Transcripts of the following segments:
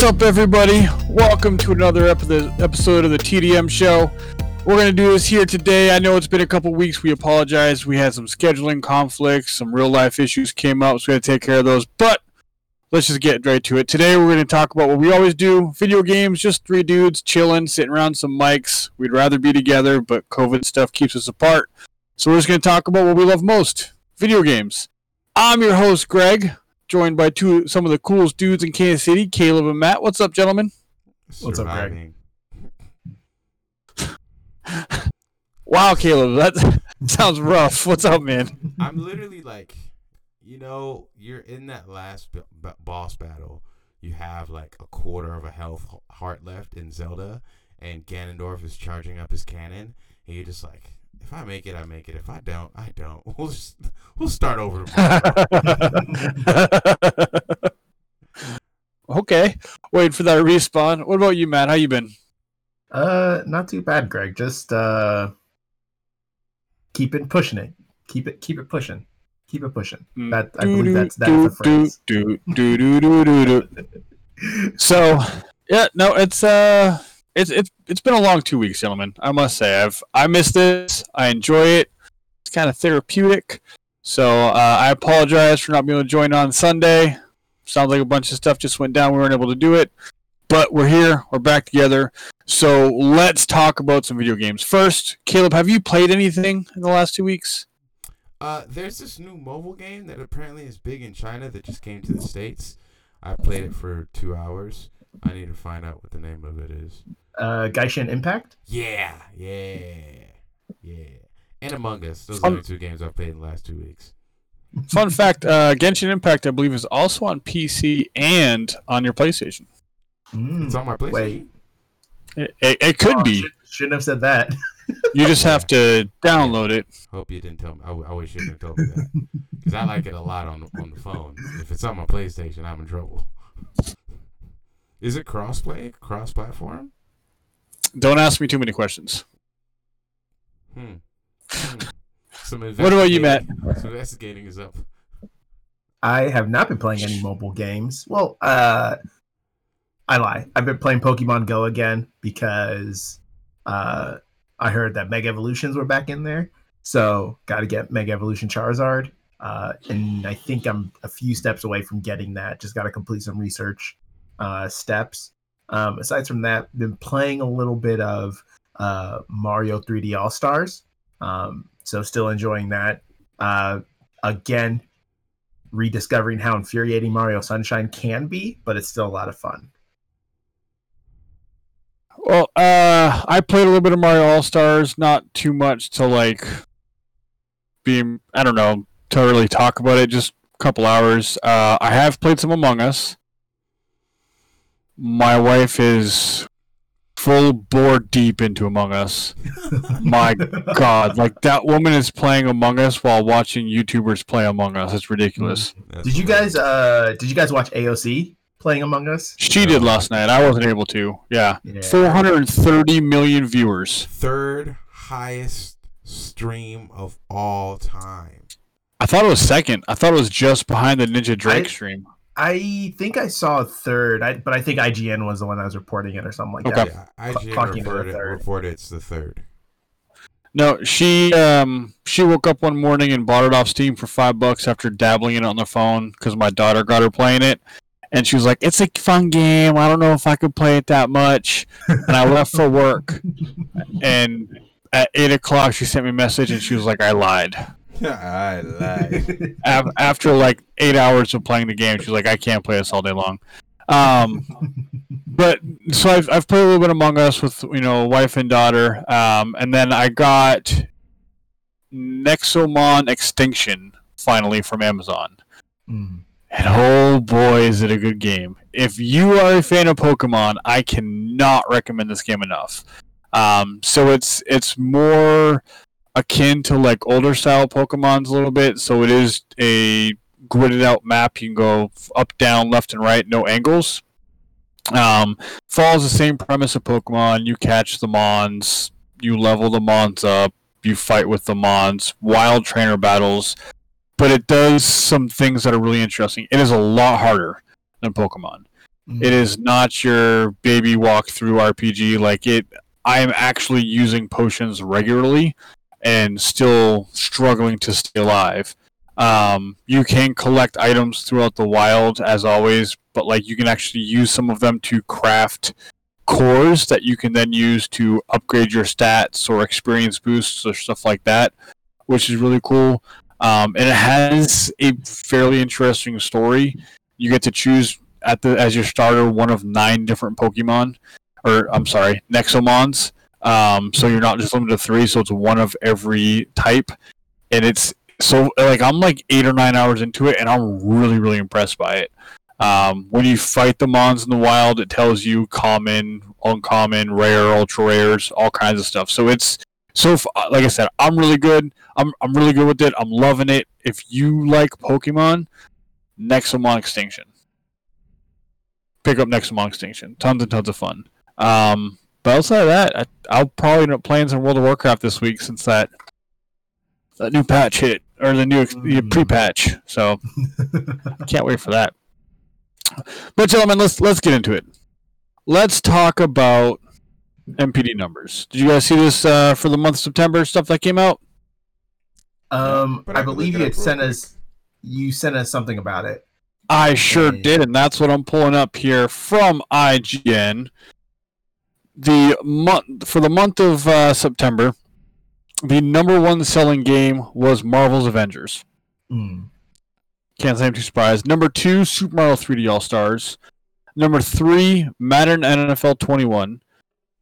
What's up, everybody? Welcome to another episode of the TDM show. We're going to do this here today. I know it's been a couple weeks. We apologize. We had some scheduling conflicts, some real life issues came up, so we had to take care of those. But let's just get right to it. Today, we're going to talk about what we always do video games, just three dudes chilling, sitting around some mics. We'd rather be together, but COVID stuff keeps us apart. So we're just going to talk about what we love most video games. I'm your host, Greg joined by two some of the coolest dudes in Kansas City, Caleb and Matt. What's up, gentlemen? What's Surviving. up, Greg? wow, Caleb, that sounds rough. What's up, man? I'm literally like, you know, you're in that last b- b- boss battle. You have like a quarter of a health heart left in Zelda, and Ganondorf is charging up his cannon, and you're just like, if I make it, I make it. If I don't, I don't. We'll just we'll start over. okay, wait for that respawn. What about you, Matt? How you been? Uh, not too bad, Greg. Just uh, keep it pushing it. Keep it keep it pushing. Keep it pushing. Mm. That I believe that's that's the phrase. Do do do do do do. So yeah, no, it's uh it's it's it's been a long two weeks, gentlemen. I must say, I've I missed this. I enjoy it. It's kind of therapeutic. So uh, I apologize for not being able to join on Sunday. Sounds like a bunch of stuff just went down. We weren't able to do it, but we're here. We're back together. So let's talk about some video games. First, Caleb, have you played anything in the last two weeks? Uh, there's this new mobile game that apparently is big in China that just came to the states. I played it for two hours. I need to find out what the name of it is. Uh, Genshin Impact. Yeah, yeah, yeah. And Among Us. Those Fun. are the two games I've played in the last two weeks. Fun fact: uh, Genshin Impact, I believe, is also on PC and on your PlayStation. Mm, it's on my PlayStation. Wait. It, it, it could oh, be. Should, not have said that. you just have to download it. Hope you didn't tell me. I, I wish you didn't tell me that because I like it a lot on on the phone. If it's on my PlayStation, I'm in trouble. Is it crossplay, cross platform? Don't ask me too many questions. Hmm. hmm. what about you, Matt? Some investigating is up. I have not been playing any mobile games. Well, uh, I lie. I've been playing Pokemon Go again because uh, I heard that Mega Evolutions were back in there. So, got to get Mega Evolution Charizard. Uh, and I think I'm a few steps away from getting that. Just got to complete some research uh, steps. Um, aside from that, been playing a little bit of uh, Mario 3D All Stars. Um, so still enjoying that. Uh, again, rediscovering how infuriating Mario Sunshine can be, but it's still a lot of fun. Well, uh, I played a little bit of Mario All Stars, not too much to like be, I don't know, to really talk about it. Just a couple hours. Uh, I have played some Among Us my wife is full bore deep into Among Us. my God, like that woman is playing Among Us while watching YouTubers play Among Us. It's ridiculous. Mm, did you guys uh did you guys watch AOC playing Among Us? She did last night. I wasn't able to. Yeah. yeah. 430 million viewers. Third highest stream of all time. I thought it was second. I thought it was just behind the Ninja Drake I, stream. I think I saw a third, I, but I think IGN was the one that was reporting it or something like okay. that. Yeah, IGN reported, reported it's the third. No, she um she woke up one morning and bought it off Steam for five bucks after dabbling in it on the phone because my daughter got her playing it, and she was like, "It's a fun game. I don't know if I could play it that much." And I left for work, and at eight o'clock she sent me a message and she was like, "I lied." I lied. After like eight hours of playing the game, she's like, I can't play this all day long. Um, but so I've, I've played a little bit Among Us with you know wife and daughter, um, and then I got Nexomon Extinction finally from Amazon. Mm. And oh boy, is it a good game! If you are a fan of Pokemon, I cannot recommend this game enough. Um, so it's it's more akin to like older style Pokemon's a little bit. So it is a gridded out map. You can go up, down, left, and right, no angles. Um, follows the same premise of Pokemon. You catch the Mons, you level the Mons up, you fight with the Mons, wild trainer battles. But it does some things that are really interesting. It is a lot harder than Pokemon. Mm. It is not your baby walkthrough RPG. Like it, I am actually using potions regularly and still struggling to stay alive. Um, you can collect items throughout the wild as always, but like you can actually use some of them to craft cores that you can then use to upgrade your stats or experience boosts or stuff like that, which is really cool. Um, and it has a fairly interesting story. You get to choose at the as your starter one of nine different Pokemon, or I'm sorry, Nexomons. Um, so you're not just limited to three, so it's one of every type, and it's so like I'm like eight or nine hours into it, and I'm really really impressed by it. Um, when you fight the mons in the wild, it tells you common, uncommon, rare, ultra rares, all kinds of stuff. So it's so like I said, I'm really good. I'm I'm really good with it. I'm loving it. If you like Pokemon, Nexomon Extinction. Pick up Nexomon Extinction. Tons and tons of fun. Um, but outside of that, I, I'll probably end up playing some World of Warcraft this week since that that new patch hit or the new Mm. pre-patch. So I can't wait for that. But gentlemen, let's let's get into it. Let's talk about NPD numbers. Did you guys see this uh, for the month of September stuff that came out? um, But I can believe you had sent quick. us you sent us something about it. I sure Okay. did, and that's what I'm pulling up here from IGN. The month for the month of uh, September, the number one selling game was Marvel's Avengers. Mm. Can't say I'm too surprised. Number two, Super Mario 3D All Stars. Number three, Madden NFL 21.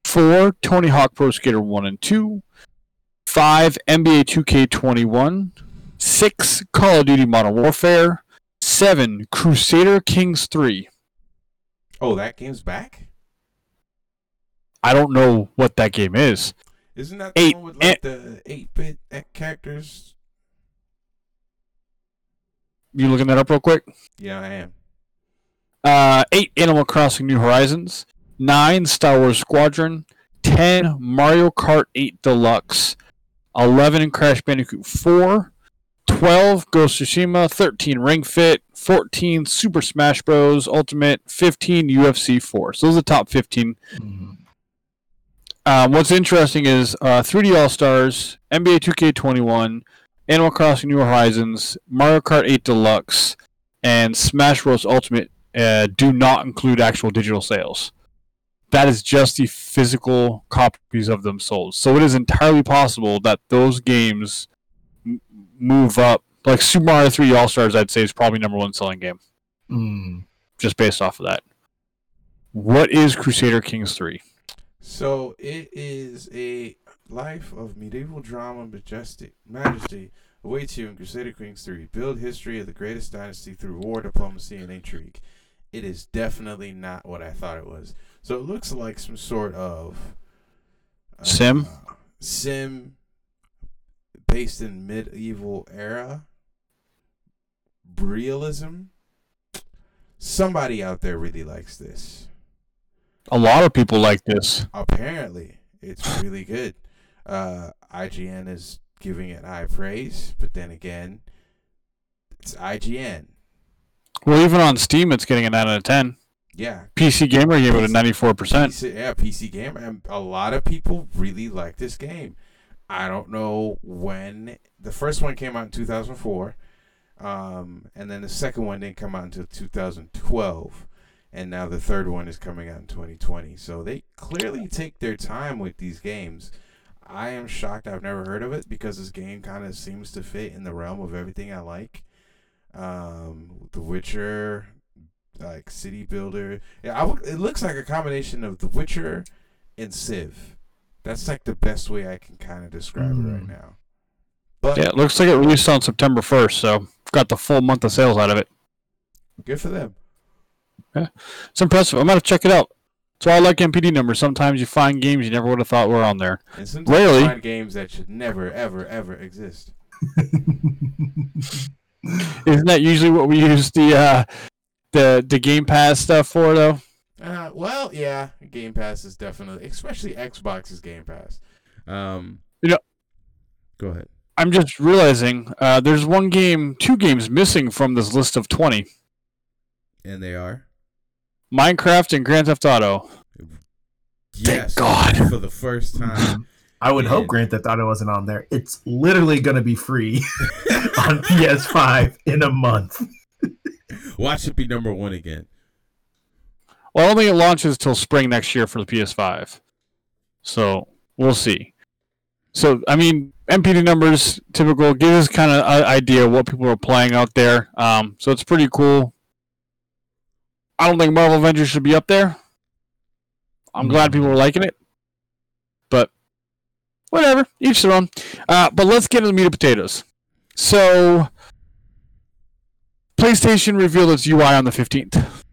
Four, Tony Hawk Pro Skater 1 and 2. Five, NBA 2K21. Six, Call of Duty Modern Warfare. Seven, Crusader Kings 3. Oh, that game's back. I don't know what that game is. Isn't that the Eight- one with like the eight-bit characters? You looking that up real quick? Yeah, I am. Uh, eight Animal Crossing New Horizons, nine Star Wars Squadron, ten Mario Kart 8 Deluxe, eleven Crash Bandicoot 4, 12 Ghost of Tsushima, 13 Ring Fit, 14 Super Smash Bros. Ultimate, 15 UFC 4. So those are the top 15. Mm. Um, what's interesting is uh, 3D All Stars, NBA 2K21, Animal Crossing New Horizons, Mario Kart 8 Deluxe, and Smash Bros. Ultimate uh, do not include actual digital sales. That is just the physical copies of them sold. So it is entirely possible that those games m- move up. Like Super Mario 3D All Stars, I'd say is probably number one selling game Mm. just based off of that. What is Crusader Kings 3? So it is a life of medieval drama, majestic majesty awaits you in Crusader Kings 3. Build history of the greatest dynasty through war, diplomacy, and intrigue. It is definitely not what I thought it was. So it looks like some sort of uh, Sim? sim based in medieval era realism. Somebody out there really likes this A lot of people like this. apparently it's really good. Uh, IGN is giving it high praise, but then again, it's IGN. Well, even on Steam, it's getting a 9 out of 10. Yeah, PC Gamer gave it a 94%. PC, yeah, PC gamer, and a lot of people really like this game. I don't know when the first one came out in 2004, um, and then the second one didn't come out until 2012, and now the third one is coming out in 2020. So they clearly take their time with these games. I am shocked I've never heard of it because this game kind of seems to fit in the realm of everything I like. Um, The Witcher, like City Builder. Yeah, I w- it looks like a combination of The Witcher and Civ. That's like the best way I can kind of describe it right Mm. now. But Yeah, it looks like it released on September 1st, so got the full month of sales out of it. good for them. It's impressive. I'm going to check it out. So I like NPD numbers. Sometimes you find games you never would have thought were on there. And sometimes Rarely. you find games that should never, ever, ever exist. Isn't that usually what we use the uh, the the Game Pass stuff for, though? Uh, well, yeah, Game Pass is definitely, especially Xbox's Game Pass. Um, You know- go ahead. I'm just realizing uh, there's one game, two games missing from this list of 20. And they are. Minecraft and Grand Theft Auto. Yes, God. for the first time. I would hope Yeah. Grand Theft Auto wasn't on there. It's literally going to be free on PS5 in a month. Watch it be number one again. Well, I don't think it launches till spring next year for the PS5. So we'll see. So I mean, NPD numbers typical give us kind of an idea of what people are playing out there. Um, so it's pretty cool. I don't think Marvel Avengers should be up there. I'm glad people are liking it, but whatever, each their own. Uh, but let's get into the meat and potatoes. So, PlayStation revealed its UI on the 15th.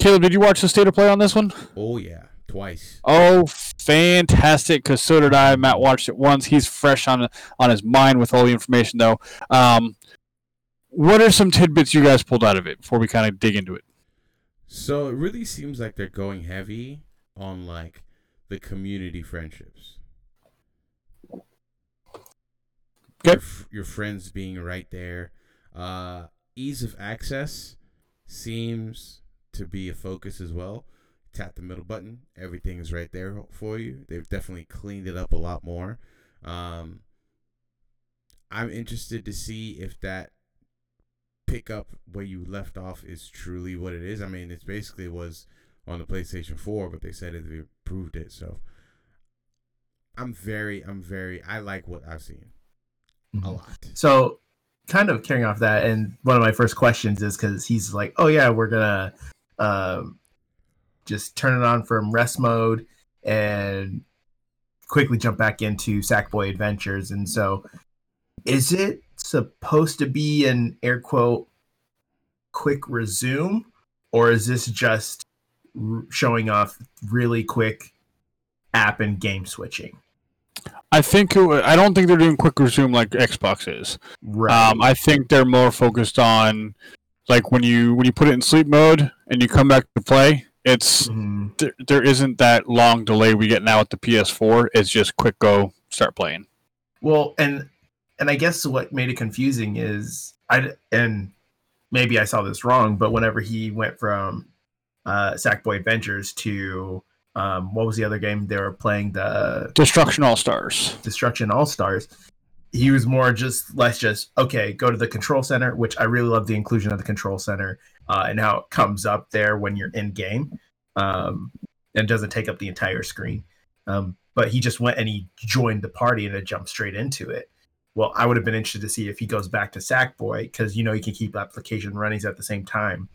Caleb, did you watch the state of play on this one? Oh yeah, twice. Oh, fantastic! Because so did I. Matt watched it once. He's fresh on on his mind with all the information, though. Um, what are some tidbits you guys pulled out of it before we kind of dig into it? So it really seems like they're going heavy on like the community friendships. Your, f- your friends being right there. Uh, ease of access seems to be a focus as well. Tap the middle button, everything is right there for you. They've definitely cleaned it up a lot more. Um, I'm interested to see if that pick up where you left off is truly what it is. I mean, it's basically was on the PlayStation 4, but they said it they improved it. So I'm very, I'm very, I like what I've seen a lot. So, kind of carrying off that, and one of my first questions is because he's like, "Oh yeah, we're gonna um, just turn it on from rest mode and quickly jump back into Sackboy Adventures." And so, is it supposed to be an air quote quick resume, or is this just r- showing off really quick app and game switching? I think it, I don't think they're doing quick resume like Xbox is. Right. Um, I think they're more focused on like when you when you put it in sleep mode and you come back to play. It's Mhm. there, there isn't that long delay we get now with the PS4. It's just quick go start playing. Well, and and I guess what made it confusing is I and maybe I saw this wrong, but whenever he went from uh, Sackboy Adventures to um, what was the other game they were playing the Destruction All Stars. Destruction All Stars, he was more just let's just okay go to the control center, which I really love the inclusion of the control center uh, and how it comes up there when you're in game, um, and doesn't take up the entire screen. Um, but he just went and he joined the party and it jumped straight into it. Well, I would have been interested to see if he goes back to Sackboy because you know you can keep application runnings at the same time.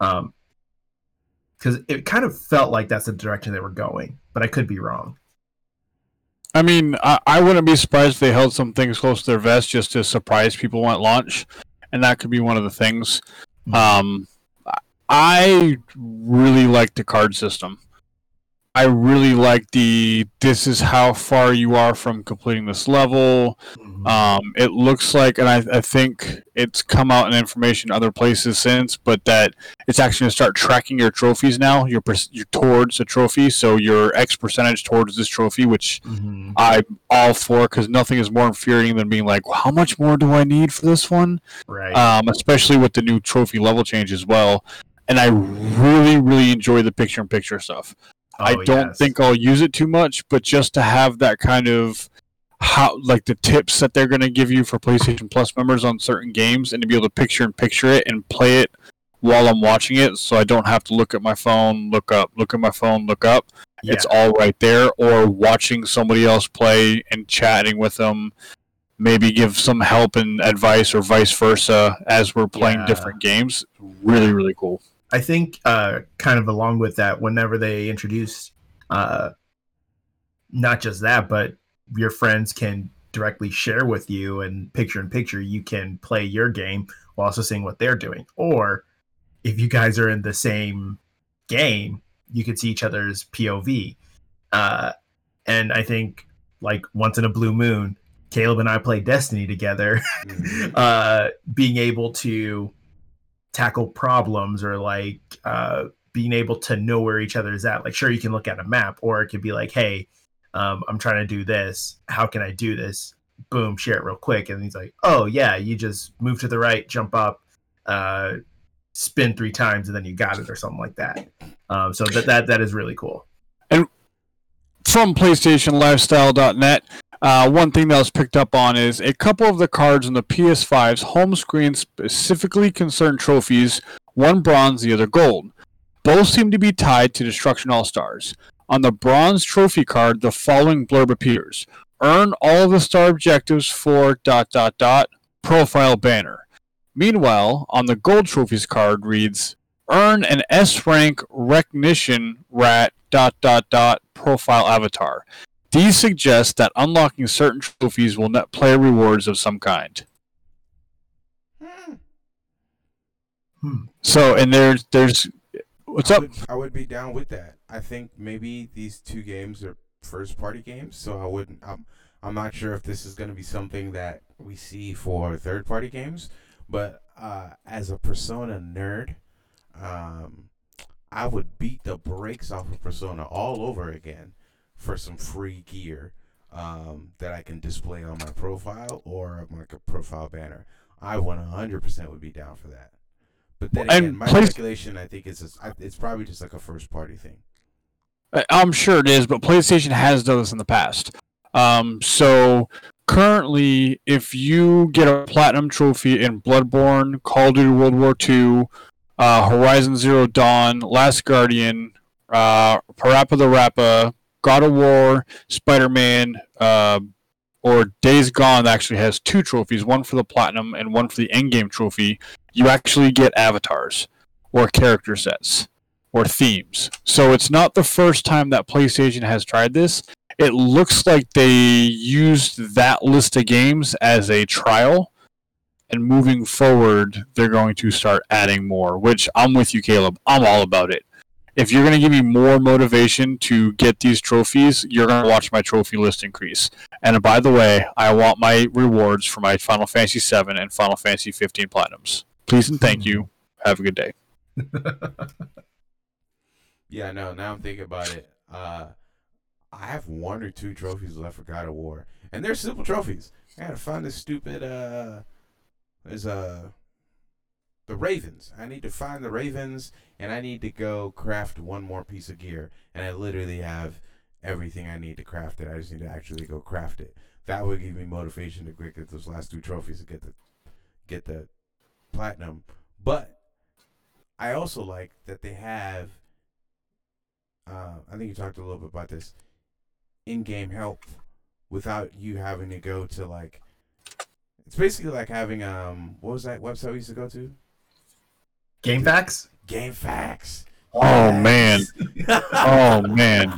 Um, because it kind of felt like that's the direction they were going, but I could be wrong. I mean, I, I wouldn't be surprised if they held some things close to their vest just to surprise people at launch, and that could be one of the things. Um, I really like the card system. I really like the this is how far you are from completing this level. Um, it looks like, and I, I think it's come out in information other places since, but that it's actually going to start tracking your trophies now. Your you're towards a trophy, so your X percentage towards this trophy, which Mhm. I'm all for because nothing is more infuriating than being like, how much more do I need for this one? Right. Um, especially with the new trophy level change as well. And I really, really enjoy the picture-in-picture stuff. I Oh, don't yes. think I'll use it too much, but just to have that kind of how like the tips that they're going to give you for PlayStation Plus members on certain games and to be able to picture and picture it and play it while I'm watching it so I don't have to look at my phone, look up, look at my phone, look up. Yeah. It's all right there or watching somebody else play and chatting with them maybe give some help and advice or vice versa as we're playing Yeah. different games. Really really cool. I think uh, kind of along with that, whenever they introduce uh, not just that, but your friends can directly share with you and picture in picture, you can play your game while also seeing what they're doing. Or if you guys are in the same game, you can see each other's POV. Uh, and I think like once in a blue moon, Caleb and I play Destiny together Mhm. uh, being able to tackle problems or like uh, being able to know where each other is at. Like, sure, you can look at a map, or it could be like, hey, um, I'm trying to do this. How can I do this? Boom, share it real quick. And he's like, oh, yeah, you just move to the right, jump up, uh, spin three times and then you got it or something like that. Um, so that that that is really cool. And from PlayStationLifestyle.net. Uh, one thing that was picked up on is a couple of the cards on the PS5's home screen specifically concern trophies, one bronze, the other gold. Both seem to be tied to Destruction All Stars. On the bronze trophy card, the following blurb appears Earn all of the star objectives for dot dot dot profile banner. Meanwhile, on the gold trophies card reads Earn an S rank recognition rat dot dot dot profile avatar. These suggest that unlocking certain trophies will net player rewards of some kind. Hmm. So, and there's there's what's I up? I would be down with that. I think maybe these two games are first party games, so I wouldn't. I'm I'm not sure if this is going to be something that we see for third party games, but uh, as a Persona nerd, um, I would beat the brakes off of Persona all over again for some free gear um, that I can display on my profile or like a profile banner. I 100% would be down for that. But then And again, my speculation, I think it's it's probably just like a first party thing. I'm sure it is, but PlayStation has done this in the past. Um, so currently, if you get a platinum trophy in Bloodborne, Call of Duty World War II, uh, Horizon Zero Dawn, Last Guardian, uh, PaRappa the Rapper, God of War, Spider Man, uh, or Days Gone actually has two trophies, one for the platinum and one for the endgame trophy. You actually get avatars or character sets or themes. So it's not the first time that PlayStation has tried this. It looks like they used that list of games as a trial, and moving forward, they're going to start adding more. Which I'm with you, Caleb. I'm all about it. If you're going to give me more motivation to get these trophies, you're going to watch my trophy list increase. And by the way, I want my rewards for my Final Fantasy VII and Final Fantasy 15 platinums. Please and thank you. Have a good day. Yeah, no. Now I'm thinking about it. Uh, I have one or two trophies left for God of War, and they're simple trophies. I gotta find this stupid. Uh, there's uh, the Ravens. I need to find the Ravens, and I need to go craft one more piece of gear. And I literally have everything I need to craft it. I just need to actually go craft it. That would give me motivation to get those last two trophies to get the get the platinum. But I also like that they have uh, I think you talked a little bit about this in-game help without you having to go to like it's basically like having um what was that website we used to go to GameFAQs. game facts Oh, man. Oh, man.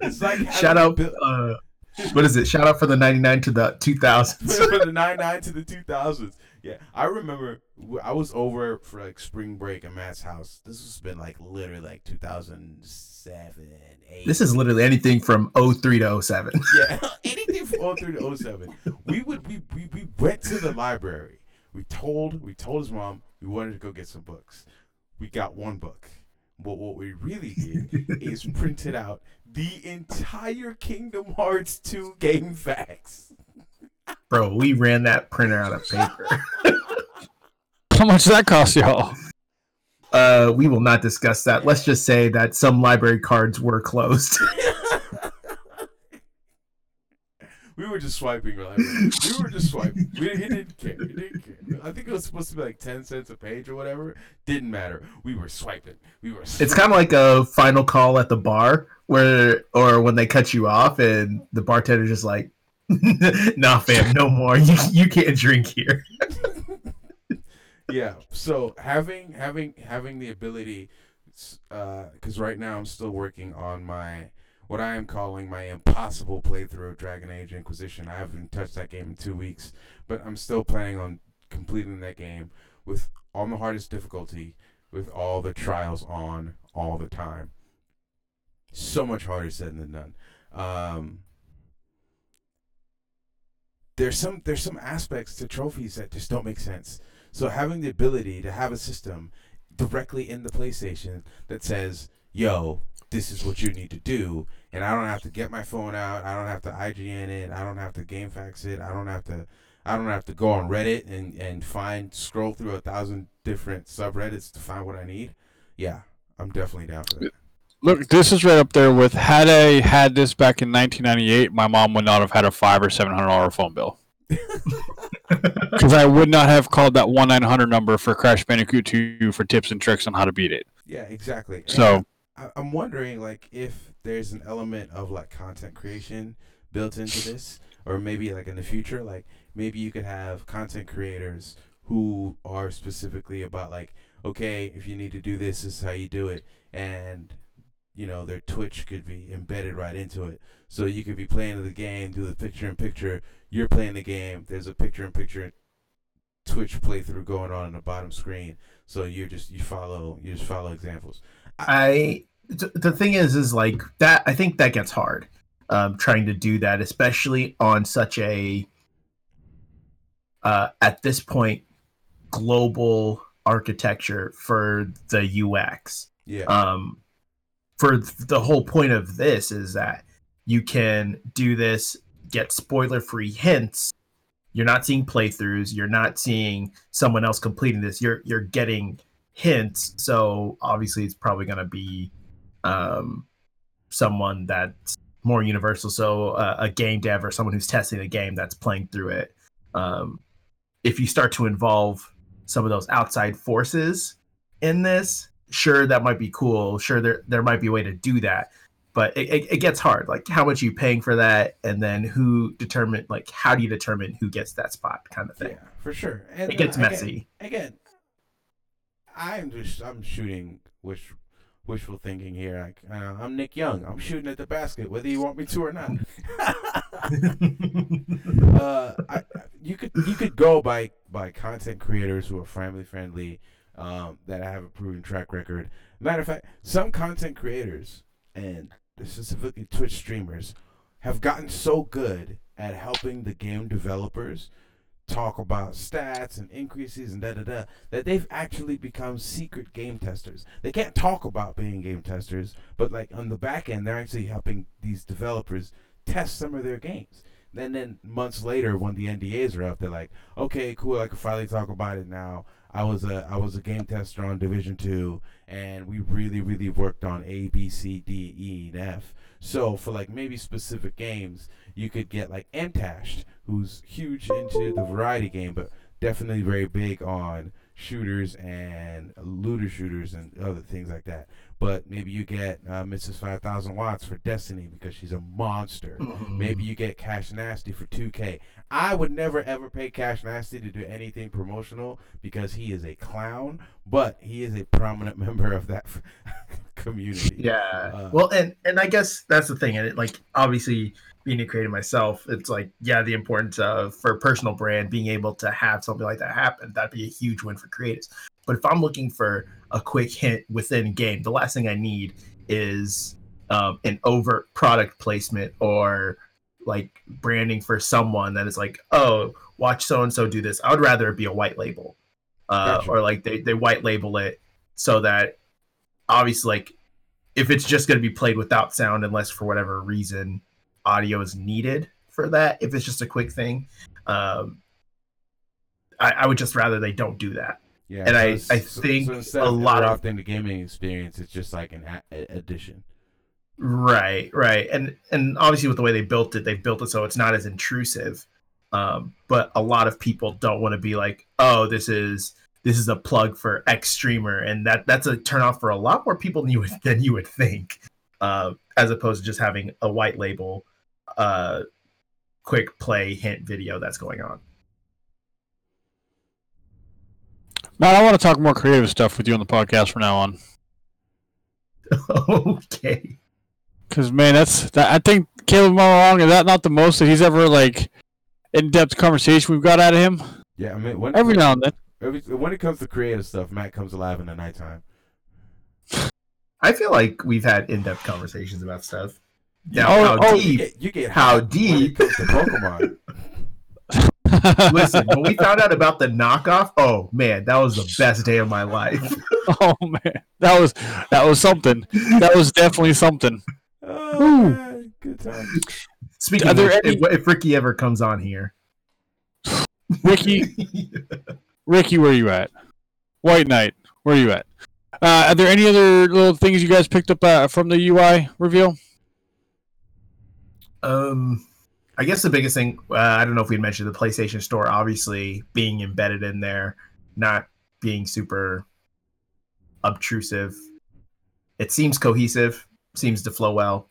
it's like Shout out. bil- Uh, what is it? Shout out for the 99 to the 2000s. from the 99 to the 2000s yeah i remember I was over for like spring break at matt's house this has been like literally like 2007 8 This is literally anything from 03 to 07. yeah, anything from 03 to 07. We would we, we we went to the library. We told we told his mom we wanted to go get some books. We got one book. But what we really did is printed out the entire Kingdom Hearts 2 GameFAQs. Bro, we ran that printer out of paper. How much does that cost y'all? Uh, we will not discuss that. Let's just say that some library cards were closed. we were just swiping. Like, we were just swiping. We didn't, he didn't care. He didn't care. I think it was supposed to be like 10 cents a page or whatever. Didn't matter. We were swiping. We were It's kind of like a final call at the bar where, or when they cut you off and the bartender's just like, nah, fam, no more. You, you can't drink here. yeah so having having having the ability because right now i'm still working on my what i am calling my impossible playthrough of dragon age inquisition i haven't touched that game in two weeks but i'm still planning on completing that game with on the hardest difficulty with all the trials on all the time so much harder said than done um there's some there's some aspects to trophies that just don't make sense so having the ability to have a system directly in the PlayStation that says, "Yo, this is what you need to do," and I don't have to get my phone out, I don't have to IGN it, I don't have to game fax it, I don't have to I don't have to go on Reddit and and find scroll through a thousand different subreddits to find what I need. Yeah, I'm definitely down for that. Look, this is right up there with had I had this back in 1998, my mom would not have had a five or seven hundred dollar phone bill because I would not have called that one nine hundred number for Crash Bandicoot 2 for tips and tricks on how to beat it. Yeah, exactly. So I, I'm wondering like if there's an element of like content creation built into this, or maybe like in the future, like maybe you could have content creators who are specifically about like, okay, if you need to do this, this is how you do it, and you know their Twitch could be embedded right into it. So you could be playing the game, do the picture in picture. You're playing the game. There's a picture in picture Twitch playthrough going on in the bottom screen. So you're just you follow you just follow examples. I the thing is is like that I think that gets hard um trying to do that especially on such a uh at this point global architecture for the UX Yeah. um for the whole point of this is that you can do this get spoiler free hints. You're not seeing playthroughs. You're not seeing someone else completing this. You're you're getting hints. So obviously it's probably going to be um someone that's more universal. So uh, a game dev or someone who's testing a game that's playing through it. Um if you start to involve some of those outside forces in this sure that might be cool sure there there might be a way to do that but it, it, it gets hard like how much are you paying for that and then who determine like how do you determine who gets that spot kind of thing Yeah, for sure. And it gets uh, again- messy Again, I'm just I'm shooting wish wishful thinking here. Like uh, I'm Nick Young. I'm shooting at the basket, whether you want me to or not. uh, I, you could you could go by by content creators who are family friendly, um, that I have a proven track record. Matter of fact, some content creators and specifically Twitch streamers have gotten so good at helping the game developers talk about stats and increases and da da da that they've actually become secret game testers. They can't talk about being game testers, but like on the back end, they're actually helping these developers test some of their games. And then months later, when the NDAs are up, they're like, "Okay, cool, I can finally talk about it now." I was a I was a game tester on Division Two, and we really really worked on A, B, C, D, E, and F. So for like maybe specific games, you could get like Mtashed, who's huge into the variety game, but definitely very big on shooters and looter shooters and other things like that. But maybe you get uh, Mrs. 5000 Watts for Destiny because she's a monster. Maybe you get Cash Nasty for 2K. I would never ever pay Cash Nasty to do anything promotional because he is a clown, but he is a prominent member of that community. Yeah. Uh, well, and and I guess that's the thing, and it like obviously being a creator myself, it's like yeah, the importance of for a personal brand being able to have something like that happen, that'd be a huge win for creators. But if I'm looking for a quick hint within game, the last thing I need is um, an overt product placement or like branding for someone that is like, oh, watch so and so do this. I would rather it be a white label, uh, Gotcha. or like they they white label it so that obviously like if it's just going to be played without sound unless for whatever reason audio is needed for that if it's just a quick thing um i, I would just rather they don't do that Yeah, And I- I think instead a of lot of- the gaming experience, it's just like an a- addition. right right. And and obviously with the way they built it they built it so it's not as intrusive. Um but a lot of people don't want to be like oh this is this is a plug for x streamer and that that's a turn off for a lot more people than you would than you would think uh, as opposed to just having a white label uh quick play hint video that's going on Matt, I want to talk more creative stuff with you on the podcast from now on. okay Because man, that's that. I think Caleb Malong is that not the most that he's ever like in-depth conversation we've got out of him. Yeah, I mean, when, Every now and then. every, when it comes to creative stuff, Matt comes alive in the nighttime. i feel like we've had in-depth conversations about stuff now Oh, how oh, You deep get, you get How hyped when it deep? comes to Pokemon. Listen, when we found out about the knockoff, oh man, that was the best day of my life. oh man, that was that was something. That was definitely something. oh, man, good times. Speaking Are of there which, any- if, if Ricky ever comes on here, Ricky, Ricky, where you at? White Knight, where you at? Uh, are there any other little things you guys picked up uh, from the UI reveal? Um, I guess the biggest thing uh, I don't know if we mentioned the PlayStation Store obviously being embedded in there, not being super obtrusive. It seems cohesive, seems to flow well,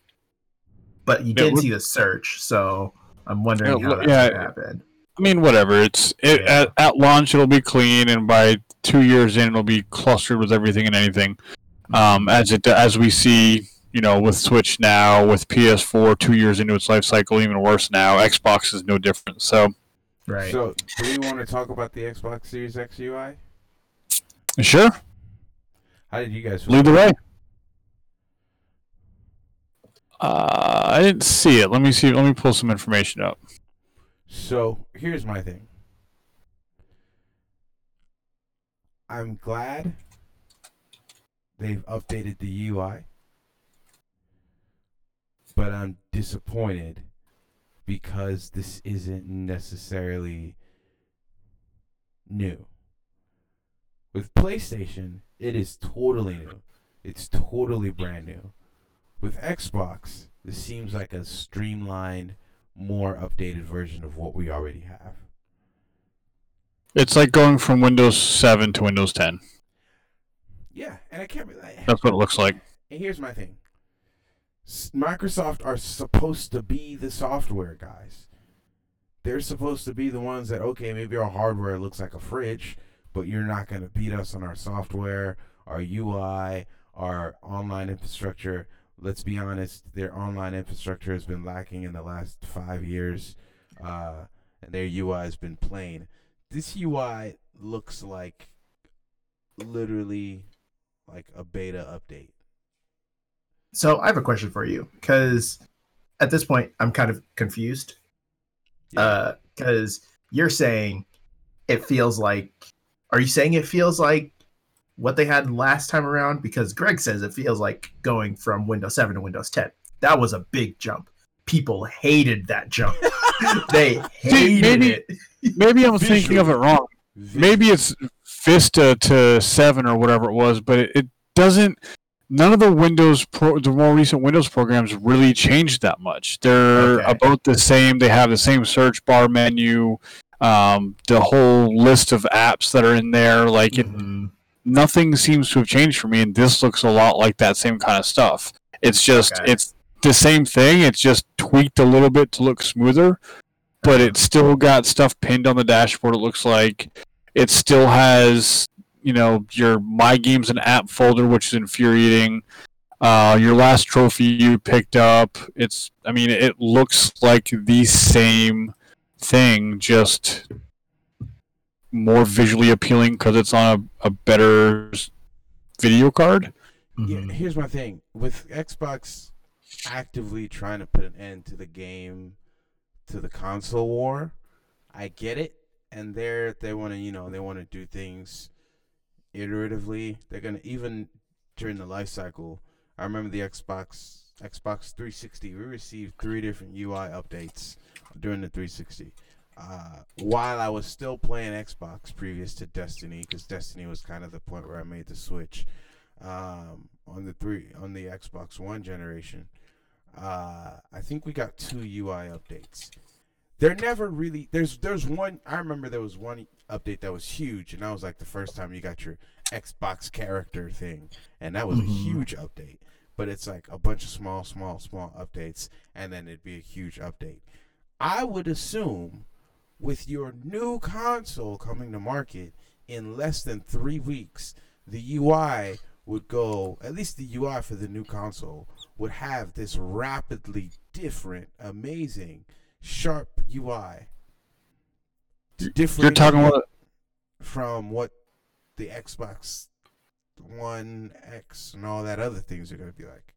but you Yeah, didn't see the search, so I'm wondering Yeah, how that yeah. happened. I mean, whatever. It's it, Yeah. at, at launch it'll be clean, and by two years in it'll be clustered with everything and anything. Um, as it as we see, you know, with Switch now, with PS4 two years into its life cycle, even worse now. Xbox is no different. So Right. So, do we want to talk about the Xbox Series X UI? sure, How did you guys feel? lead the way. Uh, I didn't see it. Let me see. Let me pull some information up. So here's my thing. I'm glad they've updated the UI, but I'm disappointed because this isn't necessarily new. With PlayStation, it is totally new. It's totally brand new. With Xbox, this seems like a streamlined more updated version of what we already have. It's like going from Windows 7 to Windows 10. Yeah, and I can't. Really, That's what it looks like. and here's my thing: Microsoft are supposed to be the software guys. They're supposed to be the ones that okay, maybe our hardware looks like a fridge, but you're not going to beat us on our software, our UI, our online infrastructure. Let's be honest, their online infrastructure has been lacking in the last five years, uh, and their UI has been plain. This UI looks like literally like a beta update. So I have a question for you because at this point I'm kind of confused. Because uh, you're saying it feels like, are you saying it feels like what they had last time around? Because Greg says it feels like going from Windows 7 to Windows 10. That was a big jump. People hated that jump. they hated maybe- it. Maybe I'm thinking of it wrong. Maybe it's Vista to 7 or whatever it was, but it, it doesn't. None of the Windows, pro, the more recent Windows programs really changed that much. They're Okay. about the same. They have the same search bar menu, um, the whole list of apps that are in there. Like it, Mhm. nothing seems to have changed for me, and this looks a lot like that same kind of stuff. It's just Okay. it's the same thing. It's just tweaked a little bit to look smoother, but it's still got stuff pinned on the dashboard. It looks like it still has you know your my games and app folder, which is infuriating. Uh, your last trophy you picked up. It's I mean it looks like the same thing, just more visually appealing because it's on a, a better video card. Yeah, Mhm. here's my thing with Xbox actively trying to put an end to the game, to the console war. I get it, and they're they want to you know they want to do things iteratively. They're gonna even during the life cycle. I remember the Xbox Xbox 360. We received three different UI updates during the 360. Uh, while I was still playing Xbox previous to Destiny, because Destiny was kind of the point where I made the switch um, on the three on the Xbox One generation. Uh, I think we got two UI updates. They're never really there's there's one I remember there was one update that was huge and that was like the first time you got your Xbox character thing and that was a Mhm. huge update. But it's like a bunch of small, small, small updates and then it'd be a huge update. I would assume with your new console coming to market in less than three weeks, the UI would go, at least the UI for the new console, would have this rapidly different, amazing, sharp UI. You're talking about from what the Xbox One X and all that other things are going to be like.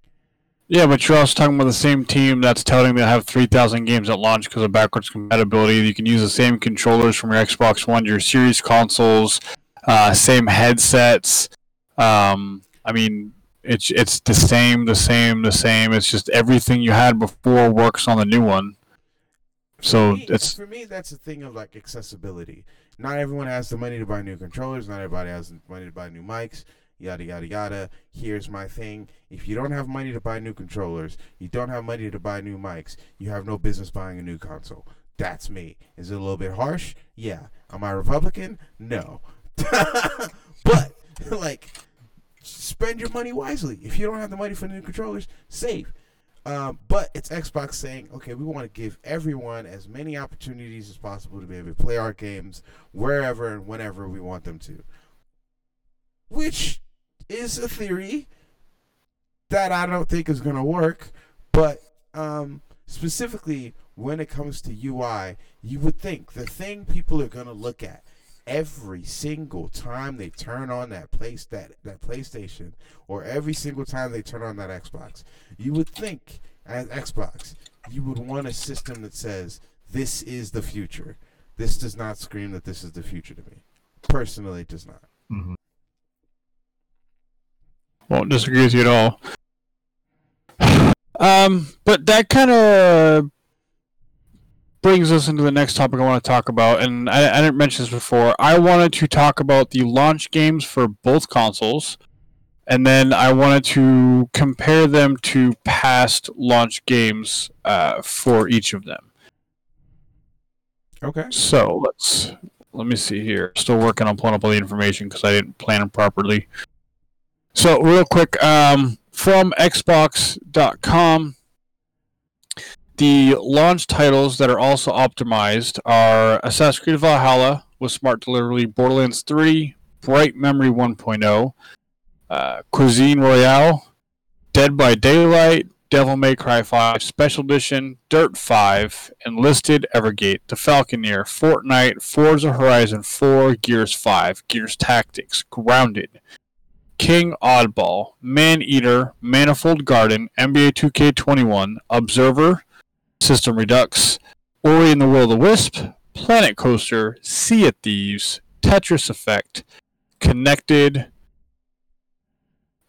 Yeah, but you're also talking about the same team that's touting they have 3,000 games at launch because of backwards compatibility. You can use the same controllers from your Xbox One, your Series consoles, uh, same headsets. Um, I mean, it's it's the same, the same, the same. It's just everything you had before works on the new one. So for me, it's for me that's a thing of like accessibility. Not everyone has the money to buy new controllers. Not everybody has the money to buy new mics. Yada yada yada. Here's my thing: if you don't have money to buy new controllers, you don't have money to buy new mics. You have no business buying a new console. That's me. Is it a little bit harsh? Yeah. Am I Republican? No. but like, spend your money wisely. If you don't have the money for new controllers, save. Um, but it's Xbox saying, okay, we want to give everyone as many opportunities as possible to be able to play our games wherever and whenever we want them to. Which is a theory that I don't think is going to work. But um, specifically when it comes to UI, you would think the thing people are going to look at every single time they turn on that place that that PlayStation or every single time they turn on that Xbox. You would think as Xbox, you would want a system that says this is the future. This does not scream that this is the future to me. Personally, it does not. Mm-hmm. won't disagree with you at all. Um, but that kind of brings us into the next topic I want to talk about, and I, I didn't mention this before. I wanted to talk about the launch games for both consoles, and then I wanted to compare them to past launch games uh, for each of them. Okay. So let's let me see here. Still working on pulling up all the information because I didn't plan it properly. So real quick, um, from Xbox.com, the launch titles that are also optimized are Assassin's Creed Valhalla with Smart Delivery, Borderlands 3, Bright Memory 1.0, uh, Cuisine Royale, Dead by Daylight, Devil May Cry 5 Special Edition, Dirt 5, Enlisted, Evergate, The Falconeer, Fortnite, Forza Horizon 4, Gears 5, Gears Tactics, Grounded, King Oddball, Maneater, Manifold Garden, NBA 2K21, Observer, System Redux, Ori and the Will of the Wisp, Planet Coaster, Sea of Thieves, Tetris Effect, Connected,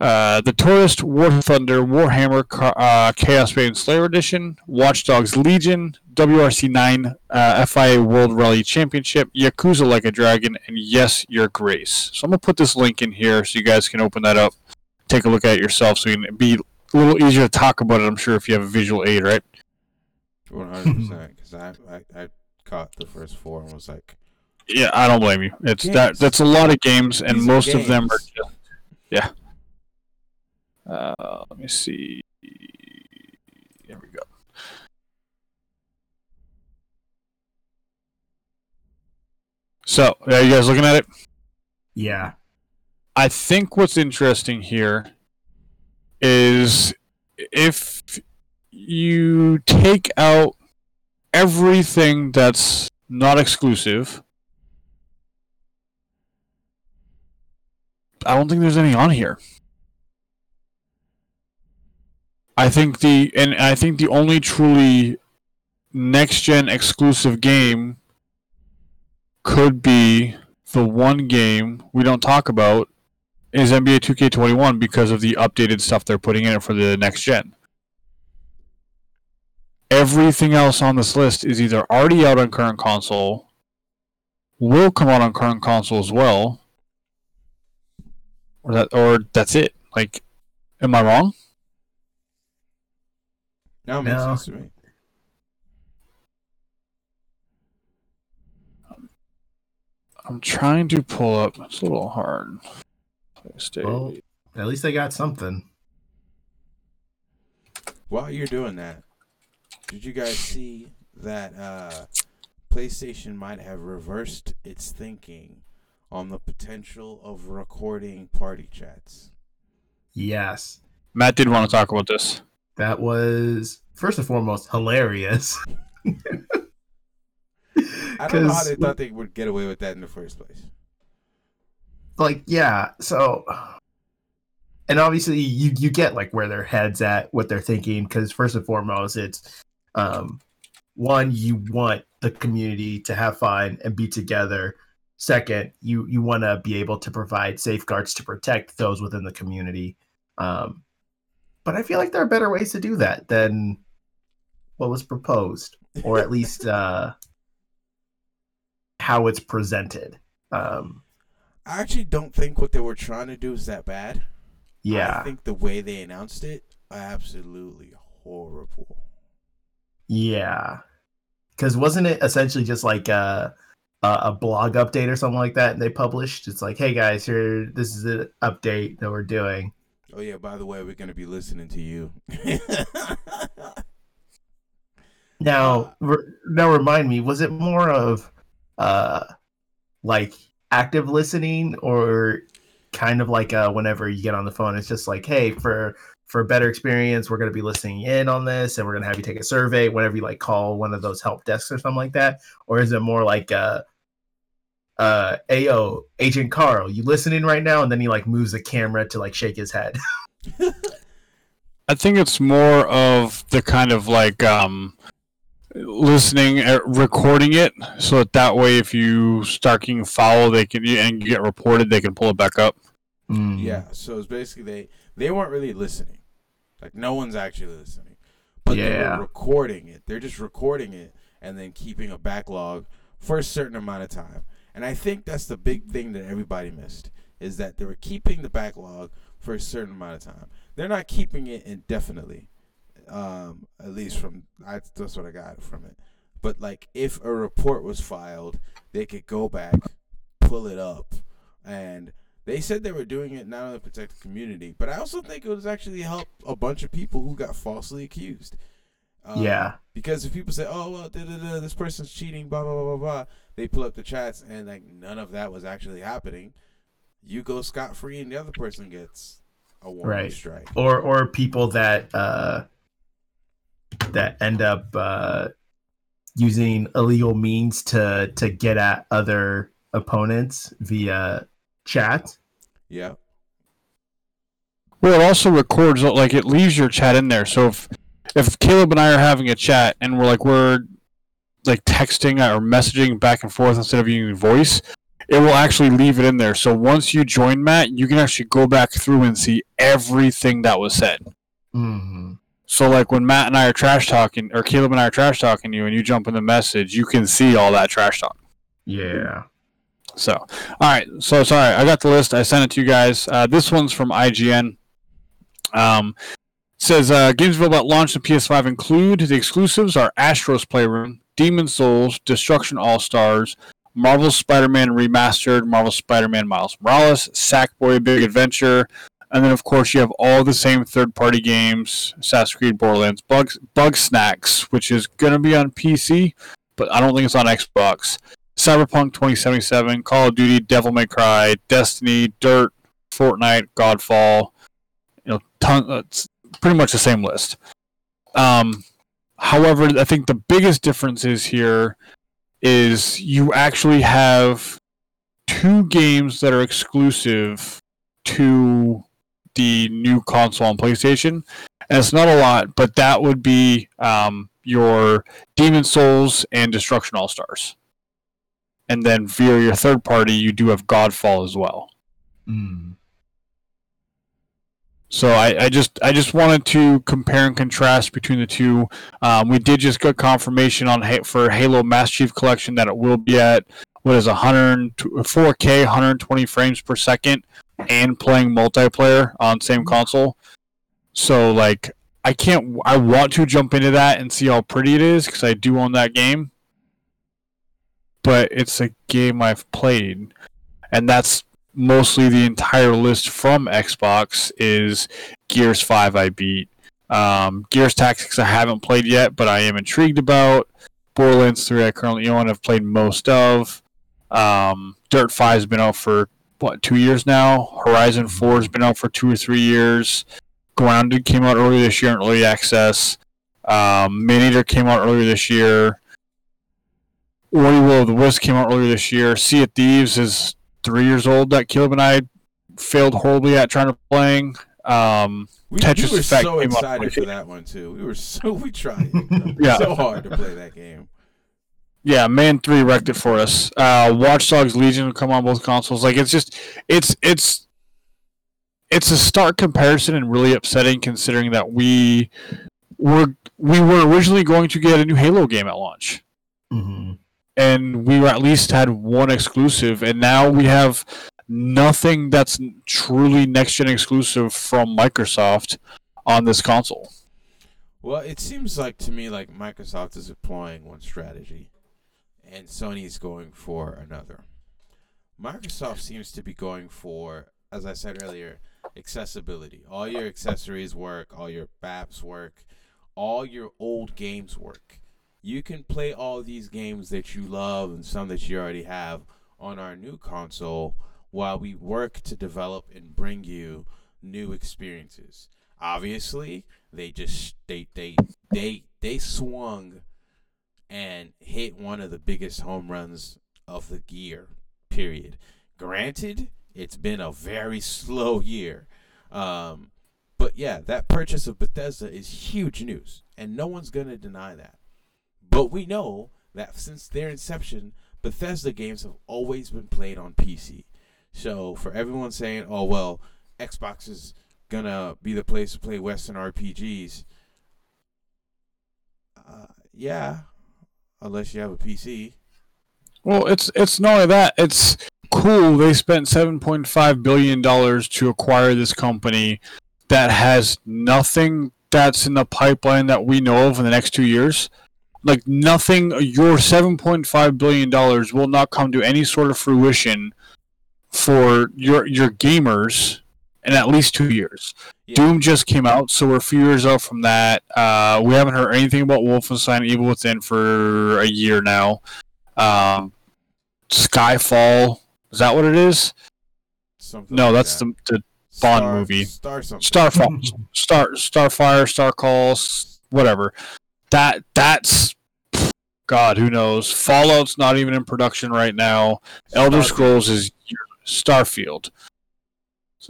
uh, The Tourist, War Thunder, Warhammer, uh, Chaosbane Slayer Edition, Watch Dogs Legion, WRC 9, uh, FIA World Rally Championship, Yakuza Like a Dragon, and Yes, Your Grace. So I'm going to put this link in here so you guys can open that up, take a look at it yourself so you can be a little easier to talk about it, I'm sure, if you have a visual aid, right? One hundred percent. Because I, I I caught the first four and was like, Yeah, I don't blame you. It's that that's a lot of games, and These are most of them are just yeah. Uh, let me see. There we go. So, are you guys looking at it? Yeah. I think what's interesting here is if you take out everything that's not exclusive, I don't think there's any on here. I think the and I think the only truly next gen exclusive game could be the one game we don't talk about is NBA 2K21 because of the updated stuff they're putting in it for the next gen. Everything else on this list is either already out on current console, will come out on current console as well, or that or that's it. Like, am I wrong? "No, it makes No. sense to me." I'm trying to pull up. It's a little hard. Well, at least they got something. While you're doing that, did you guys see that uh, PlayStation might have reversed its thinking on the potential of recording party chats? Yes. Matt did want to talk about this. That was first and foremost hilarious. I don't know how they thought they would get away with that in the first place. like yeah so and obviously you you get like where their heads at what they're thinking because first and foremost it's um one you want the community to have fun and be together second you you want to be able to provide safeguards to protect those within the community um but i feel like there are better ways to do that than what was proposed, or at least uh, how it's presented. Um, I actually don't think what they were trying to do is that bad. yeah, I think the way they announced it, absolutely horrible. Yeah. Because wasn't it essentially just like a, a a blog update or something like that? And they published. It's like, hey guys, here, this is an update that we're doing. Oh yeah, by the way, we're gonna be listening to you. Now, re- now remind me, was it more of uh like active listening or kind of like uh whenever you get on the phone it's just like, hey, for for a better experience, we're going to be listening in on this and we're going to have you take a survey whenever you like call one of those help desks or something like that? Or is it more like uh uh AO Agent Carl, you listening right now and then he like moves the camera to like shake his head. I think it's more of the kind of like um, listening, uh, recording it, so that that way, if you start getting foul, they can and you get reported, they can pull it back up. Mm. yeah, so it's basically they they weren't really listening. Like no one's actually listening, but Yeah. were recording it. They're just recording it and then keeping a backlog for a certain amount of time. And I think that's the big thing that everybody missed is that they were keeping the backlog for a certain amount of time. They're not keeping it indefinitely. Um, at least from I, that's what I got from it. But like, if a report was filed, they could go back, pull it up, and they said they were doing it not only to protect the community, but I also think it was actually help a bunch of people who got falsely accused. Um, Yeah. Because if people say, "Oh well, da, da, da, this person's cheating," blah blah blah blah blah, they pull up the chats and like none of that was actually happening. You go scot free, and the other person gets a warning Right. strike. or or people that uh that end up uh using illegal means to to get at other opponents via chat Yeah. Well, it also records like it leaves your chat in there. So if if Caleb and I are having a chat and we're like we're like texting or messaging back and forth instead of using voice, it will actually leave it in there. So once you join Matt, you can actually go back through and see everything that was said. mm-hmm. So like when Matt and I are trash talking, or Caleb and I are trash talking you, and you jump in the message, you can see all that trash talk. yeah So, all right. So sorry, I got the list. I sent it to you guys. Uh, this one's from IGN. Um, says uh, games available launch on PS5 include the exclusives are Astro's Playroom, Demon Souls, Destruction All Stars, Marvel Spider-Man Remastered, Marvel Spider-Man Miles Morales, Sackboy Big Adventure, and then of course you have all the same third-party games: Assassin's Creed, Borderlands, Bug Bugsnax, which is gonna be on PC, but I don't think it's on Xbox. Cyberpunk 2077, Call of Duty, Devil May Cry, Destiny, Dirt, Fortnite, Godfall. You know, ton, uh, pretty much the same list. Um, however, I think the biggest difference is here is you actually have two games that are exclusive to the new console on PlayStation, and it's not a lot, but that would be um, your Demon Souls and Destruction All Stars and then via your third party you do have godfall as well. Mm. so I, I just i just wanted to compare and contrast between the two. Um, we did just get confirmation on for halo master chief collection that it will be at what is 100 4k 120 frames per second and playing multiplayer on same console. So like i can't i want to jump into that and see how pretty it is because i do own that game but it's a game I've played, and that's mostly the entire list from Xbox is Gears Five I beat, um, Gears Tactics I haven't played yet, but I am intrigued about. Borderlands Three I currently own, I've played most of. Um, Dirt Five's been out for what two years now. Horizon Four's been out for two or three years. Grounded came out earlier this year in early access. Um, Maneater came out earlier this year. Ori Will of the Wisp came out earlier this year. Sea of Thieves is three years old that Caleb and I failed horribly at trying to playing. Um, We, Tetris we were Effect so came out excited for that one too. We were so we tried Yeah. so hard to play that game. yeah, Man Three wrecked it for us. Uh, Watch Dogs Legion will come on both consoles. Like it's just it's it's it's a stark comparison and really upsetting considering that we we're we were originally going to get a new Halo game at launch, hmm and we at least had one exclusive, and now we have nothing that's truly next gen exclusive from Microsoft on this console. Well, it seems like to me like Microsoft is employing one strategy, and Sony's going for another. Microsoft seems to be going for, as I said earlier, accessibility. All your accessories work, all your apps work, all your old games work. You can play all these games that you love and some that you already have on our new console while we work to develop and bring you new experiences. Obviously, they just they they they they swung and hit one of the biggest home runs of the year. Period. Granted, it's been a very slow year. Um, but yeah, that purchase of Bethesda is huge news, and no one's going to deny that. But we know that since their inception, Bethesda games have always been played on PC. So for everyone saying, "Oh well, Xbox is gonna be the place to play Western RPGs," uh, yeah, unless you have a PC. Well, it's it's not only that; it's cool. They spent seven point five billion dollars to acquire this company that has nothing that's in the pipeline that we know of in the next two years. Like nothing, your seven point five billion dollars will not come to any sort of fruition for your your gamers in at least two years. Yeah. Doom just came out, so we're a few years out from that. Uh, we haven't heard anything about Wolfenstein Evil Within for a year now. Um, Skyfall is that what it is? Something No, like that's that. the, the Bond Star- movie. Star something. Starfall, Star Starfire, Starcall, whatever. That that's God, who knows? Fallout's not even in production right now. Elder Starfield. Scrolls is Starfield.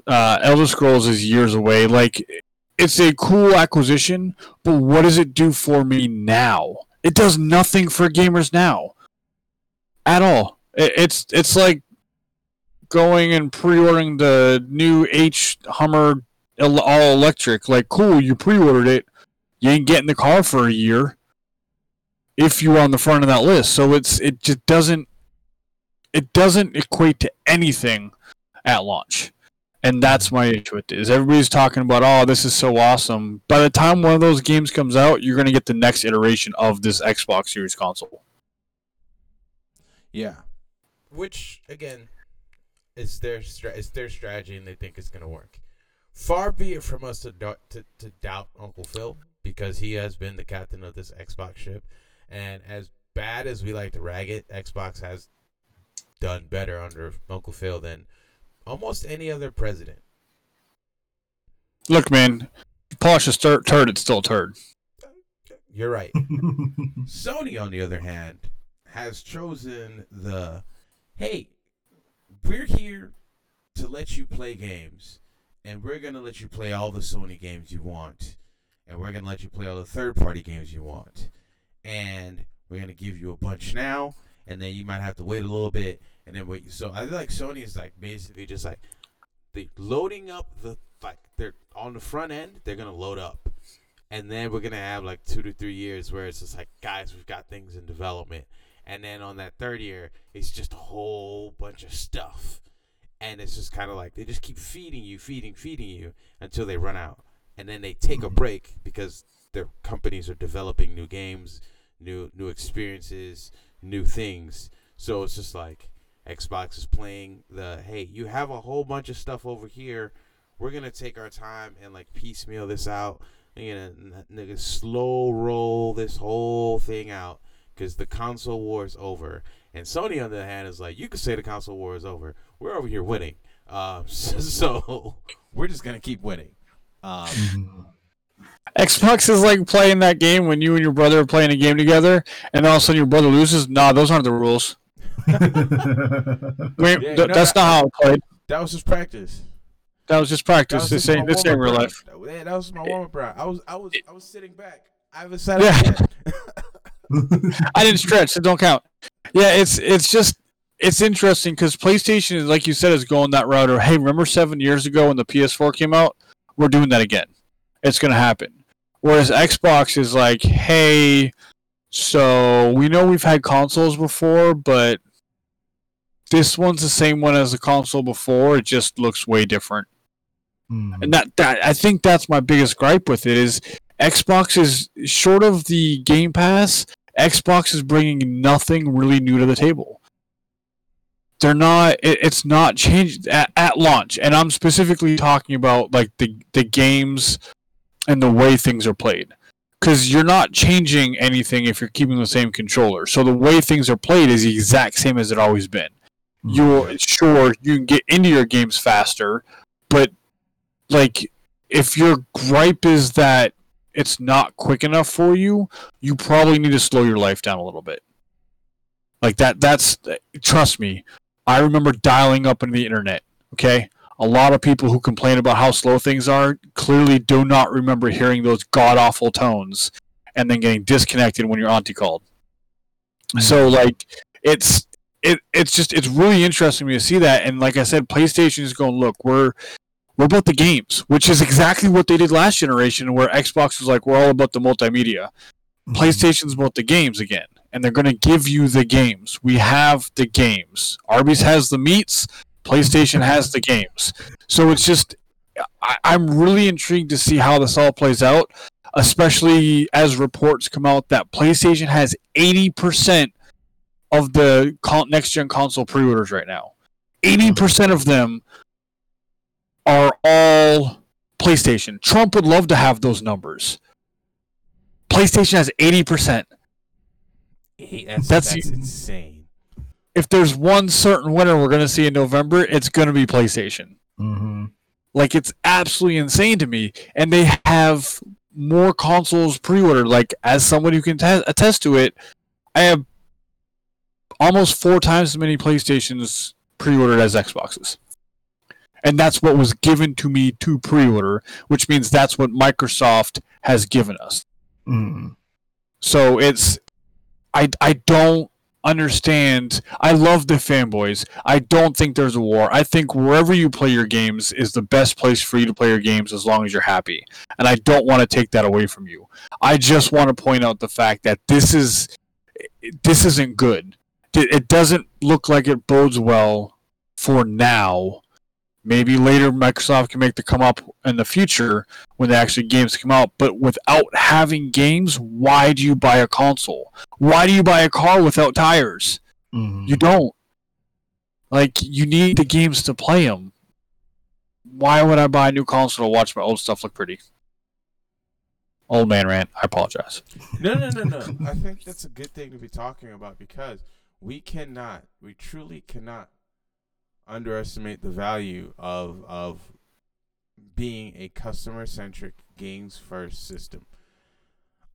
Uh, Elder Scrolls is years away. Like, it's a cool acquisition, but what does it do for me now? It does nothing for gamers now, at all. It, it's it's like going and pre-ordering the new H Hummer all electric. Like, cool, you pre-ordered it. You ain't getting the car for a year if you're on the front of that list. So it's it just doesn't it doesn't equate to anything at launch. And that's my issue with it. Is everybody's talking about, oh, this is so awesome. By the time one of those games comes out, you're gonna get the next iteration of this Xbox Series console. Yeah, which again is their stra- is their strategy, and they think it's gonna work. Far be it from us to, do- to to doubt Uncle Phil because he has been the captain of this Xbox ship, and as bad as we like to rag it, Xbox has done better under Uncle Phil than almost any other president. Look, man, polish a stir- turd, it's still a turd. You're right. Sony, on the other hand, has chosen the hey, we're here to let you play games, and we're going to let you play all the Sony games you want, and we're going to let you play all the third party games you want. And we're going to give you a bunch now, and then you might have to wait a little bit, and then wait. So I feel like Sony is like basically just like they loading up the like they're on the front end, they're going to load up and then we're gonna have like two to three years where it's just like guys we've got things in development and then on that third year it's just a whole bunch of stuff and it's just kind of like they just keep feeding you feeding feeding you until they run out and then they take a break because their companies are developing new games new new experiences new things so it's just like xbox is playing the hey you have a whole bunch of stuff over here we're gonna take our time and like piecemeal this out you know, nigga, slow roll this whole thing out because the console war is over. And Sony, on the other hand, is like, you could say the console war is over. We're over here winning. Um, so, so we're just gonna keep winning. Um, Xbox is like playing that game when you and your brother are playing a game together, and all of a sudden your brother loses. Nah, those aren't the rules. Wait, Yeah, th- no, that's that- not how it played. that was just practice. That was just practice. This just ain't this ain't real life. round. That, that was my warm up round. I was, I was, I was sitting back. I haven't sat Yeah. up yet. I didn't stretch, so don't count. Yeah, it's it's just it's interesting because PlayStation, is like you said, is going that route. Or hey, remember seven years ago when the PS4 came out? We're doing that again. It's gonna happen. Whereas Xbox is like, hey, so we know we've had consoles before, but this one's the same one as the console before. It just looks way different. Mhm. And that, that I think that's my biggest gripe with it is Xbox is short of the Game Pass. Xbox is bringing nothing really new to the table. They're not. It, it's not changed at, at launch, and I'm specifically talking about like the the games and the way things are played. Because you're not changing anything if you're keeping the same controller. So the way things are played is the exact same as it always been hmm. you're sure you can get into your games faster, but like if your gripe is that it's not quick enough for you, you probably need to slow your life down a little bit. Like that that's trust me. I remember dialing up in the internet, okay? A lot of people who complain about how slow things are clearly do not remember hearing those god awful tones and then getting disconnected when your auntie called. So like it's it it's just it's really interesting to me to see that and like I said PlayStation is going look we're we're about the games which is exactly what they did last generation where Xbox was like we're all about the multimedia Mhm. PlayStation's about the games again and they're going to give you the games we have the games Arby's has the meats PlayStation has the games so it's just I, I'm really intrigued to see how this all plays out especially as reports come out that PlayStation has 80% of the next gen console pre-orders right now. 80% of them are all PlayStation. Trump would love to have those numbers. PlayStation has 80%. Hey, that's That's- that's, insane. If there's one certain winner we're going to see in November, it's going to be PlayStation. Mhm. Like it's absolutely insane to me, and they have more consoles pre-ordered. Like as someone who can te- attest to it, I have almost four times as many PlayStations pre-ordered as Xboxes, and that's what was given to me to pre-order, which means that's what Microsoft has given us. Mhm. So it's I I don't understand. I love the fanboys. I don't think there's a war. I think wherever you play your games is the best place for you to play your games as long as you're happy. And I don't want to take that away from you. I just want to point out the fact that this is this isn't good. It doesn't look like it bodes well for now. Maybe later Microsoft can make the come up in the future when the actual games come out. But without having games, why do you buy a console? Why do you buy a car without tires? Mhm. You don't. Like you need the games to play them. Why would I buy a new console to watch my old stuff look pretty? Old man rant. I apologize. No, no, no, no. I think that's a good thing to be talking about because we cannot, we truly cannot underestimate the value of of being a customer centric games first system.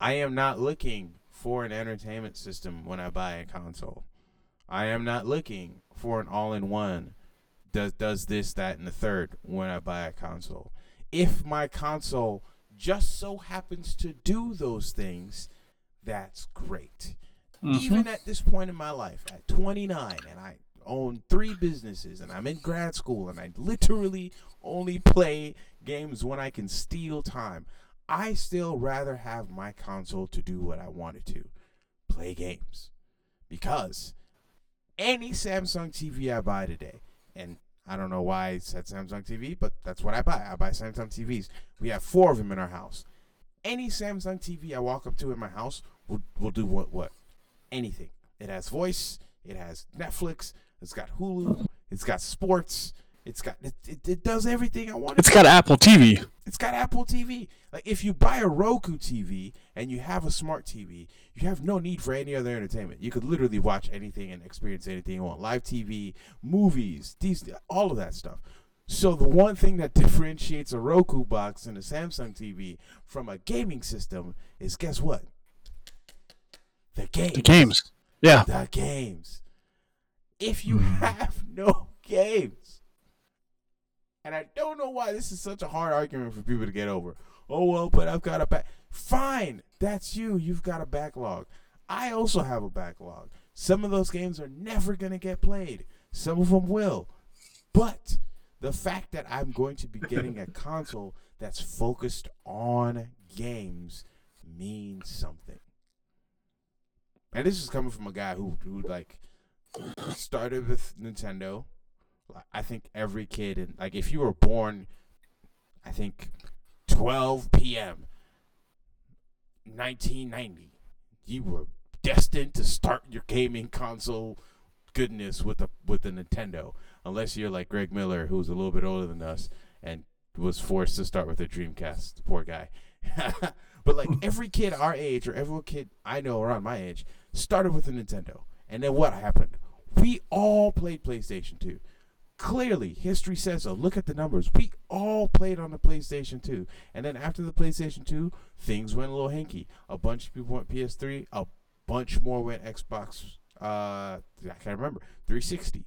I am not looking for an entertainment system when I buy a console. I am not looking for an all in one does does this, that, and the third when I buy a console. If my console just so happens to do those things, that's great. Mm-hmm. Even at this point in my life, at 29, and I own three businesses, and I'm in grad school, and I literally only play games when I can steal time, I still rather have my console to do what I wanted to play games. Because any Samsung TV I buy today, and I don't know why I said Samsung TV, but that's what I buy. I buy Samsung TVs. We have four of them in our house. Any Samsung TV I walk up to in my house will, will do what what anything. It has voice. It has Netflix. It's got Hulu. It's got sports. It's got it, it, it does everything I want. it It's got Apple TV. it's got Apple TV. Like if you buy a Roku TV and you have a smart TV, you have no need for any other entertainment. You could literally watch anything and experience anything you want. Live TV, movies, these all of that stuff. So the one thing that differentiates a Roku box and a Samsung TV from a gaming system is guess what? The game. The games. Yeah. The games. If you Hmm. have no games, and I don't know why this is such a hard argument for people to get over. Oh well, but I've got a back. Fine, that's you. You've got a backlog. I also have a backlog. Some of those games are never gonna get played. Some of them will, but the The fact that I'm going to be getting a console that's focused on games means something. And this is coming from a guy who who like started with Nintendo. I think every kid and like if you were born I think 12 p.m. 1990, you were destined to start your gaming console goodness with a with a Nintendo, unless you're like Greg Miller, who's a little bit older than us and was forced to start with a Dreamcast. Poor guy. but like every kid our age or every kid I know around my age started with a Nintendo, and then what happened? We all played PlayStation 2. Clearly, history says so. Look at the numbers. We all played on the PlayStation 2. And then after the PlayStation 2, things went a little hinky. A bunch of people went PS3, a bunch more went Xbox uh I can't remember, 360.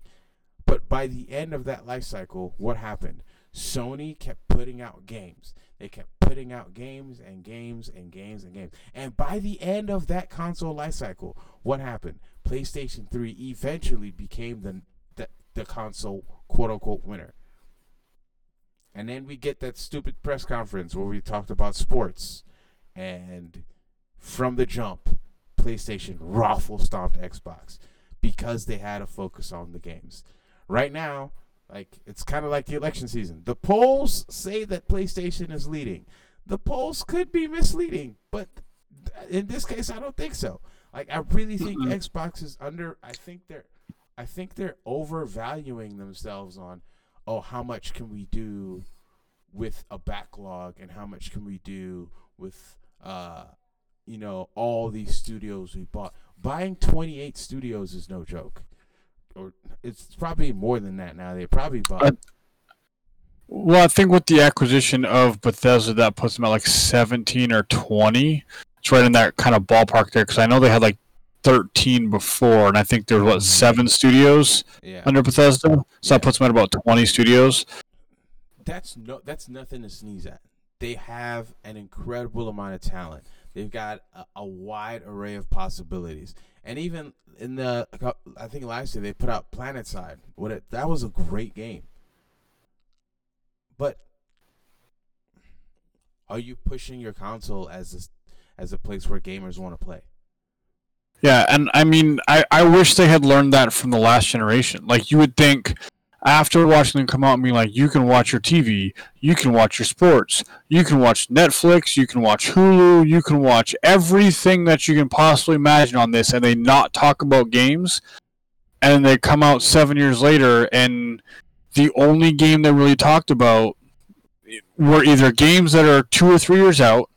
But by the end of that life cycle, what happened? Sony kept putting out games. They kept putting out games and games and games and games. And by the end of that console life cycle, what happened? PlayStation 3 eventually became the the, the console quote unquote winner. And then we get that stupid press conference where we talked about sports. And from the jump, PlayStation raffle stomped Xbox because they had a focus on the games. Right now, like it's kind of like the election season. The polls say that PlayStation is leading. The polls could be misleading, but in this case, I don't think so. Like I really think mm-hmm. Xbox is under. I think they're I think they're overvaluing themselves on, oh, how much can we do with a backlog and how much can we do with, uh, you know, all these studios we bought. Buying 28 studios is no joke. Or it's probably more than that now. They probably bought. Uh, well, I think with the acquisition of Bethesda, that puts them at like 17 or 20. It's right in that kind of ballpark there because I know they had like 13 before, and I think there's what seven studios yeah. under Bethesda. So yeah. that puts them at about 20 studios. That's no, that's nothing to sneeze at. They have an incredible amount of talent. They've got a, a wide array of possibilities, and even in the, I think last year they put out PlanetSide. What it, that was a great game. But are you pushing your console as a, as a place where gamers want to play? Yeah, and I mean, I, I wish they had learned that from the last generation. Like, you would think after watching them come out and be like, you can watch your TV, you can watch your sports, you can watch Netflix, you can watch Hulu, you can watch everything that you can possibly imagine on this, and they not talk about games. And they come out seven years later, and the only game they really talked about were either games that are two or three years out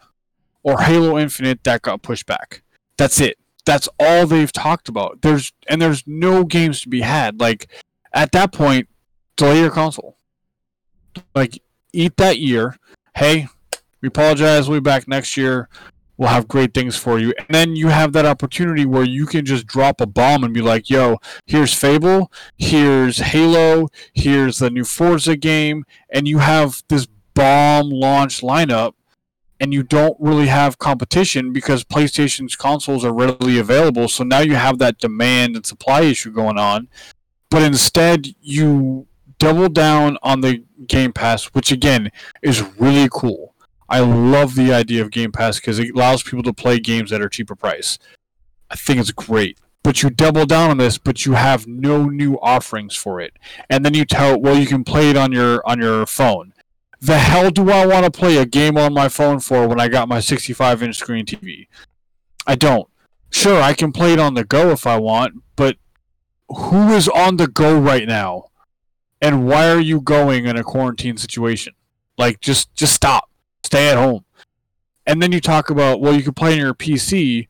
or Halo Infinite that got pushed back. That's it that's all they've talked about. There's and there's no games to be had. Like at that point, delay your console. Like eat that year. Hey, we apologize. We'll be back next year. We'll have great things for you. And then you have that opportunity where you can just drop a bomb and be like, yo, here's Fable, here's Halo, here's the new Forza game, and you have this bomb launch lineup and you don't really have competition because PlayStation's consoles are readily available. So now you have that demand and supply issue going on. But instead, you double down on the Game Pass, which again is really cool. I love the idea of Game Pass because it allows people to play games at a cheaper price. I think it's great. But you double down on this, but you have no new offerings for it. And then you tell, well, you can play it on your on your phone the hell do I want to play a game on my phone for when I got my 65 inch screen TV? I don't. Sure, I can play it on the go if I want, but who is on the go right now? And why are you going in a quarantine situation? Like just just stop. Stay at home. And then you talk about well you can play on your PC.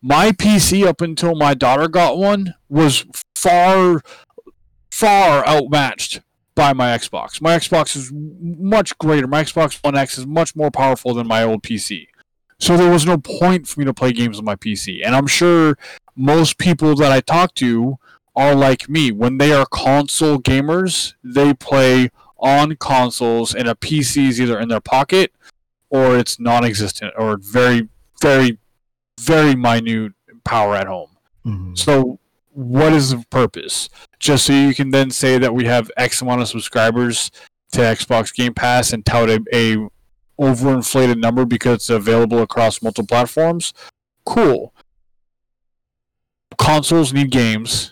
My PC up until my daughter got one was far far outmatched by my Xbox. My Xbox is much greater. My Xbox One X is much more powerful than my old PC. So there was no point for me to play games on my PC. And I'm sure most people that I talk to are like me. When they are console gamers, they play on consoles and a PC is either in their pocket or it's non existent or very, very, very minute power at home. Mm-hmm. So what is the purpose? Just so you can then say that we have X amount of subscribers to Xbox Game Pass and tout a, a overinflated number because it's available across multiple platforms? Cool. Consoles need games.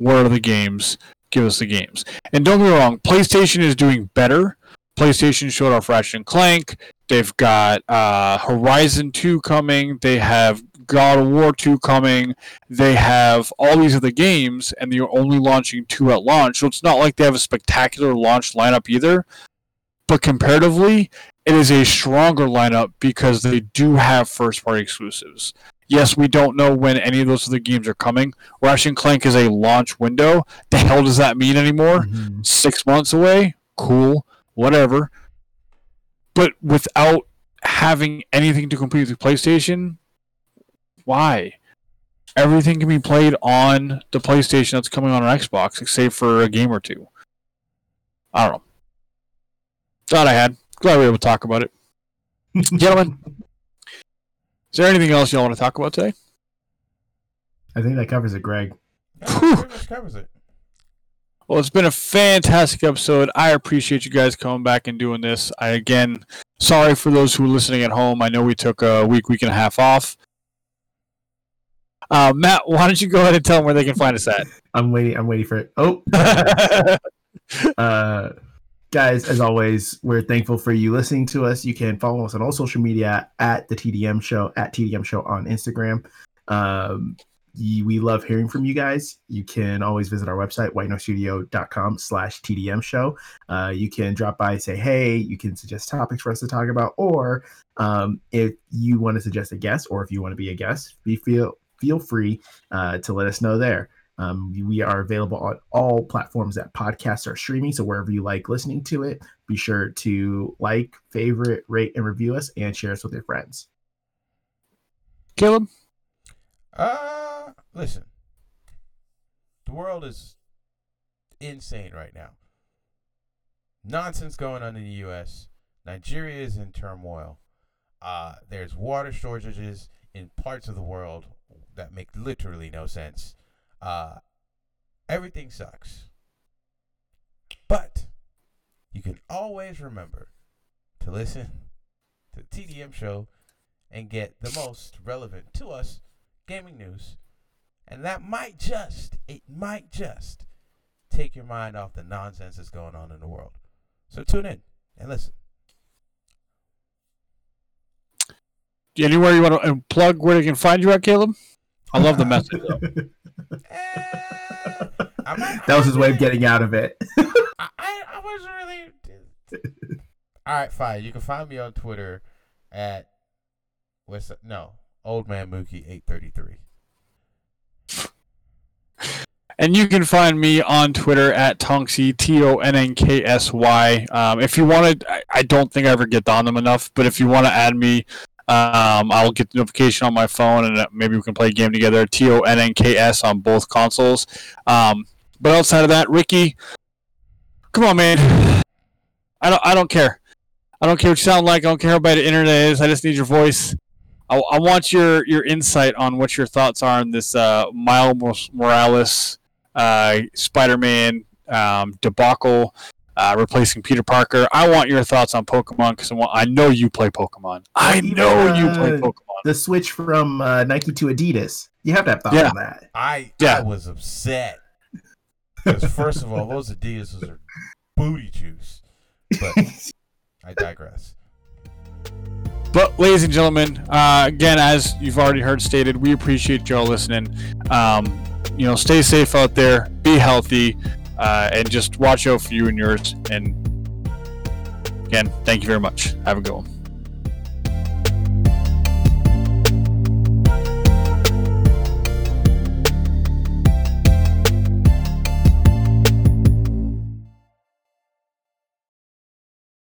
Where are the games? Give us the games. And don't get me wrong, PlayStation is doing better. PlayStation showed off Ratchet and Clank. They've got uh, Horizon 2 coming. They have God of War 2 coming. They have all these other games, and they're only launching two at launch. So it's not like they have a spectacular launch lineup either. But comparatively, it is a stronger lineup because they do have first party exclusives. Yes, we don't know when any of those other games are coming. Ratchet and Clank is a launch window. The hell does that mean anymore? Mhm. Six months away? Cool. Whatever. But without having anything to compete with PlayStation, why? Everything can be played on the PlayStation that's coming on an Xbox, except for a game or two. I don't know. Thought I had. Glad we were able to talk about it. Gentlemen, is there anything else y'all want to talk about today? I think that covers it, Greg. Yeah, Whew. pretty much covers it. Well, it's been a fantastic episode. I appreciate you guys coming back and doing this. I again, sorry for those who are listening at home. I know we took a week, week and a half off. Uh, Matt, why don't you go ahead and tell them where they can find us at? I'm waiting. I'm waiting for it. Oh, uh, guys, as always, we're thankful for you listening to us. You can follow us on all social media at the TDM Show at TDM Show on Instagram. Um, we love hearing from you guys. You can always visit our website, whitenostudio.com slash TDM show. Uh, you can drop by say, hey, you can suggest topics for us to talk about, or um, if you want to suggest a guest, or if you want to be a guest, be feel feel free uh, to let us know there. Um, we are available on all platforms that podcasts are streaming. So wherever you like listening to it, be sure to like, favorite, rate, and review us, and share us with your friends. Caleb, Uh, listen. The world is insane right now. Nonsense going on in the U.S. Nigeria is in turmoil. Uh, there's water shortages in parts of the world that make literally no sense. Uh, everything sucks. But you can always remember to listen to the TDM show and get the most relevant to us gaming news. And that might just, it might just take your mind off the nonsense that's going on in the world. So tune in and listen. anywhere you want to plug where they can find you at, Caleb? I love the message. Though. Eh, I'm not- That was his way of getting out of it. I, I, I wasn't really. All right, fine. You can find me on Twitter at what's that? no old man Mookie eight thirty three. And you can find me on Twitter at Tonksy, T O N N K S Y. Um, if you want to, I, I don't think I ever get on them enough, but if you want to add me, um, I'll get the notification on my phone and uh, maybe we can play a game together. T O N N K S on both consoles. Um, but outside of that, Ricky, come on, man. I don't, I don't care. I don't care what you sound like. I don't care how bad the internet is. I just need your voice. I, I want your, your insight on what your thoughts are on this uh, Miles Morales uh, Spider-Man um, debacle, uh, replacing Peter Parker. I want your thoughts on Pokemon because I, want- I know you play Pokemon. I Even, know you play uh, Pokemon. the switch from uh, Nike to Adidas. You have to have thoughts Yeah. on that. I Yeah. I was upset because first of all, those Adidas are booty juice. But I digress. But, ladies and gentlemen, uh, again, as you've already heard stated, we appreciate y'all listening. Um, you know, stay safe out there, be healthy, uh, and just watch out for you and yours. And again, thank you very much. Have a good one.